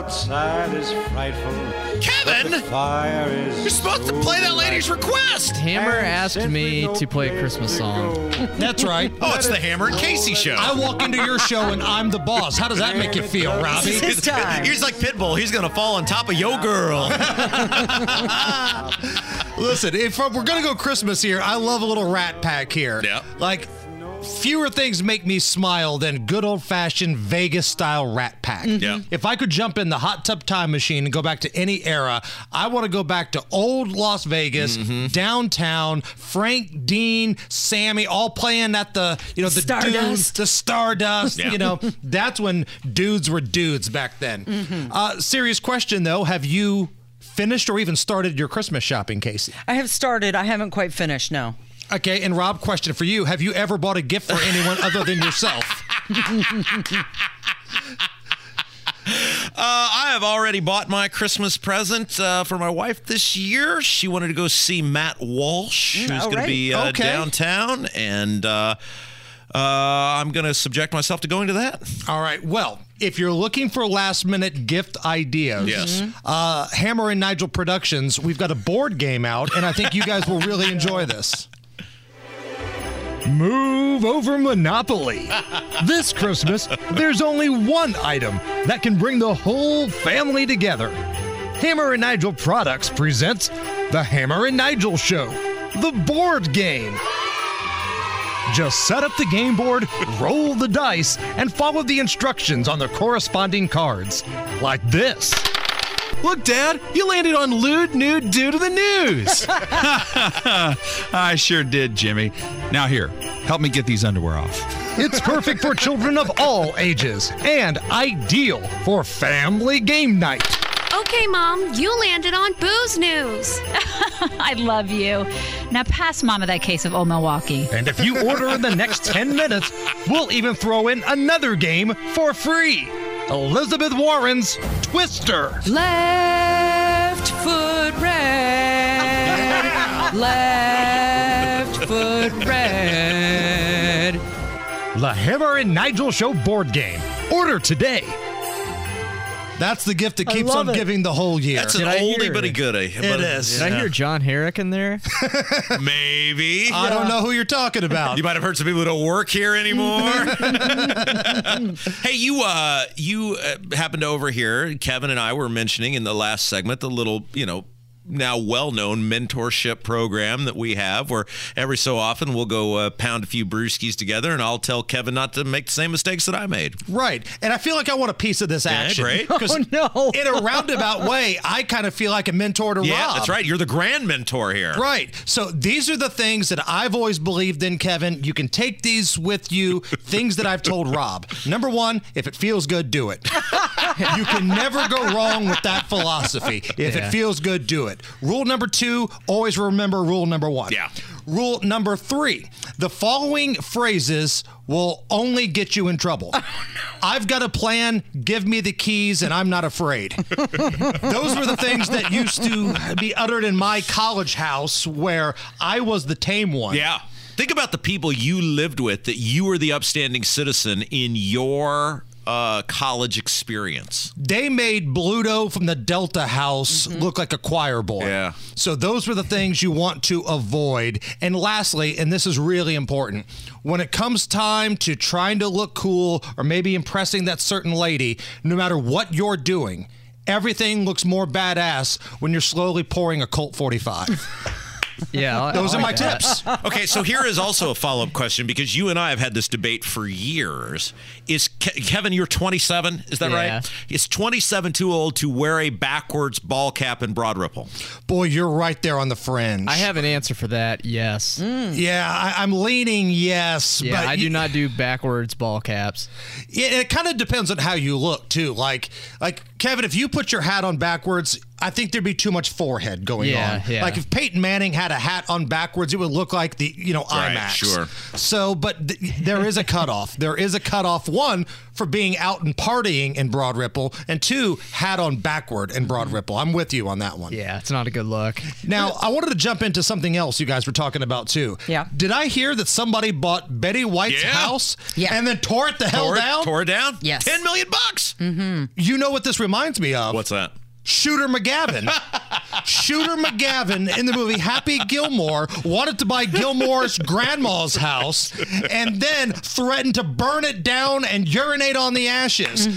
Outside is frightful. Kevin! the fire is You're supposed to play that lady's request. Hammer asked me to play a Christmas song. That's right. Oh, it's the Hammer and Casey show. I walk into your show and I'm the boss. How does that make you feel, Robbie? his time. He's like Pitbull. He's gonna fall on top of yo girl. Listen, if uh, we're gonna go Christmas here, I love a little Rat Pack here. Yeah. Like. Fewer things make me smile than good old fashioned Vegas style Rat Pack. Yeah. If I could jump in the hot tub time machine and go back to any era, I want to go back to old Las Vegas, Mm-hmm. downtown, Frank, Dean, Sammy, all playing at the you know the Stardust. dunes, the Stardust. Yeah. You know that's when dudes were dudes back then. Mm-hmm. Uh, serious question though, have you finished or even started your Christmas shopping, Casey? I have started. I haven't quite finished. No. Okay, and Rob, question for you: Have you ever bought a gift for anyone other than yourself? Uh, I have already bought my Christmas present uh, for my wife this year. She wanted to go see Matt Walsh, who's going to be uh, Okay. downtown, and uh, uh, I'm going to subject myself to going to that. All right. Well, if you're looking for last minute gift ideas, Yes. uh, Hammer and Nigel Productions, we've got a board game out, and I think you guys will really enjoy this. Move over Monopoly. this Christmas, there's only one item that can bring the whole family together. Hammer and Nigel Products presents the Hammer and Nigel Show, the board game. Just set up the game board, roll the dice, and follow the instructions on the corresponding cards. Like this. Look, Dad, you landed on lewd, nude, due to the news. I sure did, Jimmy. Now, here, help me get these underwear off. It's perfect for children of all ages and ideal for family game night. Okay, Mom, you landed on Booze News. I love you. Now pass Mama that case of Old Milwaukee. And if you order in the next 10 minutes, we'll even throw in another game for free Elizabeth Warren's Twister. Left foot red. Left foot red. The Hammer and Nigel Show board game. Order today. That's the gift that keeps on it. giving the whole year. That's an Did I oldie hear but a it? goodie. It It is. Did I hear John Herrick in there? Maybe. I don't know who you're talking about. You might have heard some people who don't work here anymore. hey, you uh you uh, happened to overhear Kevin and I were mentioning in the last segment the little, you know, now well-known mentorship program that we have where every so often we'll go uh, pound a few brewskis together and I'll tell Kevin not to make the same mistakes that I made. Right. And I feel like I want a piece of this action. great. Because Oh, no. in a roundabout way, I kind of feel like a mentor to Rob. Yeah, Rob. that's right. You're the grand mentor here. Right. So these are the things that I've always believed in, Kevin. You can take these with you, things that I've told Rob. Number one, if it feels good, do it. you can never go wrong with that philosophy. If Yeah. it feels good, do it. Rule number two, always remember rule number one. Yeah. Rule number three, the following phrases will only get you in trouble. Oh, I've got a plan, give me the keys, and I'm not afraid. Those were the things that used to be uttered in my college house where I was the tame one. Yeah. Think about the people you lived with that you were the upstanding citizen in your uh, college experience. They made Bluto from the Delta House look like a choir boy. Yeah. So those were the things you want to avoid. And lastly, and this is really important, when it comes time to trying to look cool or maybe impressing that certain lady, no matter what you're doing, everything looks more badass when you're slowly pouring a Colt 45. Yeah, I- Those I are my that. tips. okay, so here is also a follow up question because you and I have had this debate for years. Is Ke- Kevin, you're 27, is that Yeah. right? Is 27 too old to wear a backwards ball cap in broad ripple? Boy, you're right there on the fringe. I have an answer for that. Yes. Mm. Yeah, I, I'm leaning yes, Yeah, but I you- do not do backwards ball caps. It, it kind of depends on how you look too. Like, like Kevin, if you put your hat on backwards, I think there'd be too much forehead going Yeah, on. yeah. Like if Peyton Manning had a hat on backwards, it would look like the you know Right, IMAX. sure. So, but th- there is a cutoff. there is a cutoff. One for being out and partying in Broad Ripple, and two hat on backward in Broad mm-hmm. Ripple. I'm with you on that one. Yeah, it's not a good look. Now, I wanted to jump into something else you guys were talking about too. Yeah. Did I hear that somebody bought Betty White's Yeah. house Yeah. and then tore it the hell Tore it, down? tore it down? Yes. 10 million bucks. Mm-hmm. You know what this reminds me of? What's that? Shooter McGavin. Shooter McGavin in the movie Happy Gilmore wanted to buy Gilmore's grandma's house and then threatened to burn it down and urinate on the ashes.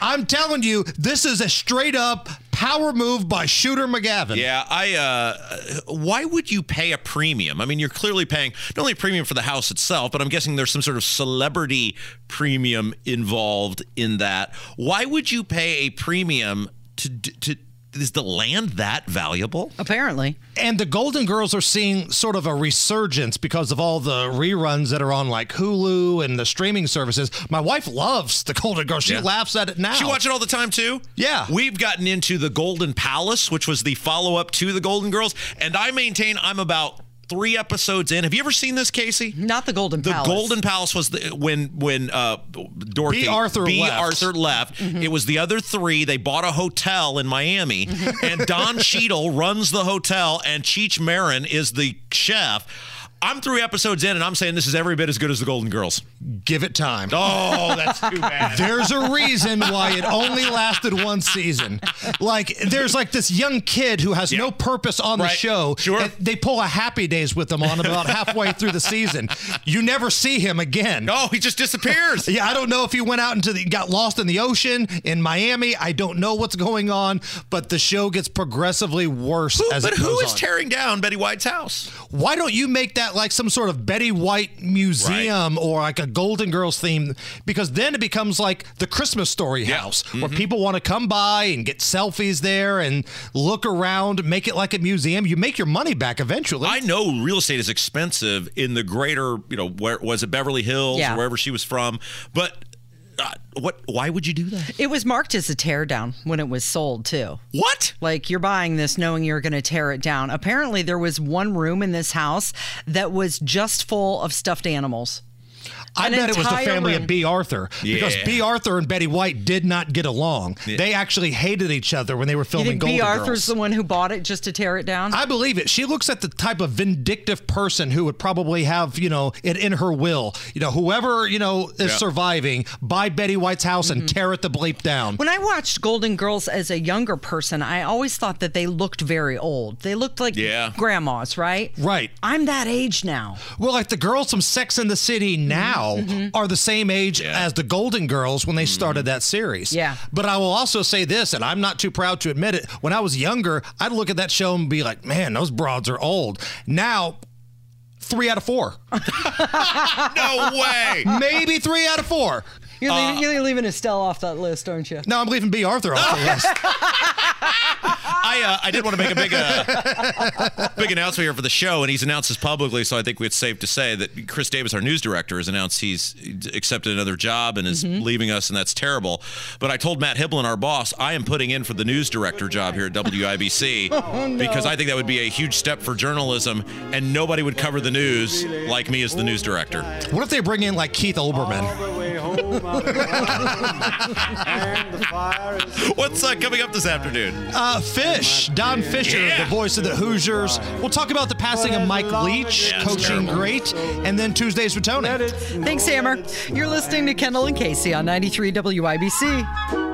I'm telling you, this is a straight up power move by Shooter McGavin. Yeah, I. Uh, why would you pay a premium? I mean, you're clearly paying not only a premium for the house itself, but I'm guessing there's some sort of celebrity premium involved in that. Why would you pay a premium to to? Is the land that valuable? Apparently. And the Golden Girls are seeing sort of a resurgence because of all the reruns that are on like Hulu and the streaming services. My wife loves the Golden Girls. She Yeah. laughs at it now. She watches it all the time too. Yeah. we've gotten into the Golden Palace, which was the follow up to the Golden Girls, and I maintain I'm about three episodes in. Have you ever seen this, Casey? Not the Golden The Palace. The Golden Palace was the, when when uh, Dorothy Bea Arthur B. left. Arthur left. It was the other three. They bought a hotel in Miami, and Don Cheadle runs the hotel, and Cheech Marin is the chef. I'm three episodes in, and I'm saying this is every bit as good as the Golden Girls. Give it time. Oh, that's too bad. There's a reason why it only lasted one season. Like, there's like this young kid who has no purpose on the show. Sure. and They pull a Happy Days with him on about halfway through the season. You never see him again. Oh, he just disappears. Yeah, I don't know if he went out into the got lost in the ocean in Miami. I don't know what's going on, but the show gets progressively worse Who- as but it who goes is on. tearing down Betty White's house? Why don't you make that like some sort of Betty White museum or like a Golden Girls theme? Because then it becomes like the Christmas story house where Mm-hmm. people want to come by and get selfies there and look around, make it like a museum. You make your money back eventually. I know real estate is expensive in the greater, you know, where was it Beverly Hills Yeah. or wherever she was from, but uh, what? Why would you do that? It was marked as a teardown when it was sold, too. What? Like you're buying this knowing you're going to tear it down. Apparently, there was one room in this house that was just full of stuffed animals. I bet it was the family room. of Bea Arthur because Yeah. Bea Arthur and Betty White did not get along. They actually hated each other when they were You filming think Golden Bea Arthur's Girls. the one who bought it just to tear it down? I believe it. She looks at the type of vindictive person who would probably have, you know, it in her will. You know, whoever, you know, is Yeah. surviving, buy Betty White's house Mm-hmm. and tear it the bleep down. When I watched Golden Girls as a younger person, I always thought that they looked very old. They looked like Yeah. grandmas, right? Right. I'm that age now. Well, like the girls from Sex in the City Mm-hmm. Now are the same age Yeah. as the Golden Girls when they started that series. Yeah. But I will also say this, and I'm not too proud to admit it. When I was younger, I'd look at that show and be like, man, those broads are old. Now, three out of four. No way. Maybe three out of four. You're, Uh, leaving, you're leaving Estelle off that list, aren't you? No, I'm leaving Bea Arthur off the list. I uh, I did want to make a big uh, big announcement here for the show, and he's announced this publicly, so I think it's safe to say that Chris Davis, our news director, has announced he's accepted another job and is leaving us, and that's terrible. But I told Matt Hiblin, our boss, I am putting in for the news director job here at WIBC because I think that would be a huge step for journalism, and nobody would cover the news like me as the news director. What if they bring in like Keith Olbermann? All the way home out of town, and the fire is What's uh, coming up this afternoon? Uh, Fish, Don Fisher, Yeah. the voice of the Hoosiers. We'll talk about the passing of Mike Leach, Yeah, it's coaching terrible. great, and then Tuesdays with Tony. Thanks, Hammer. You're listening to Kendall and Casey on 93 WIBC.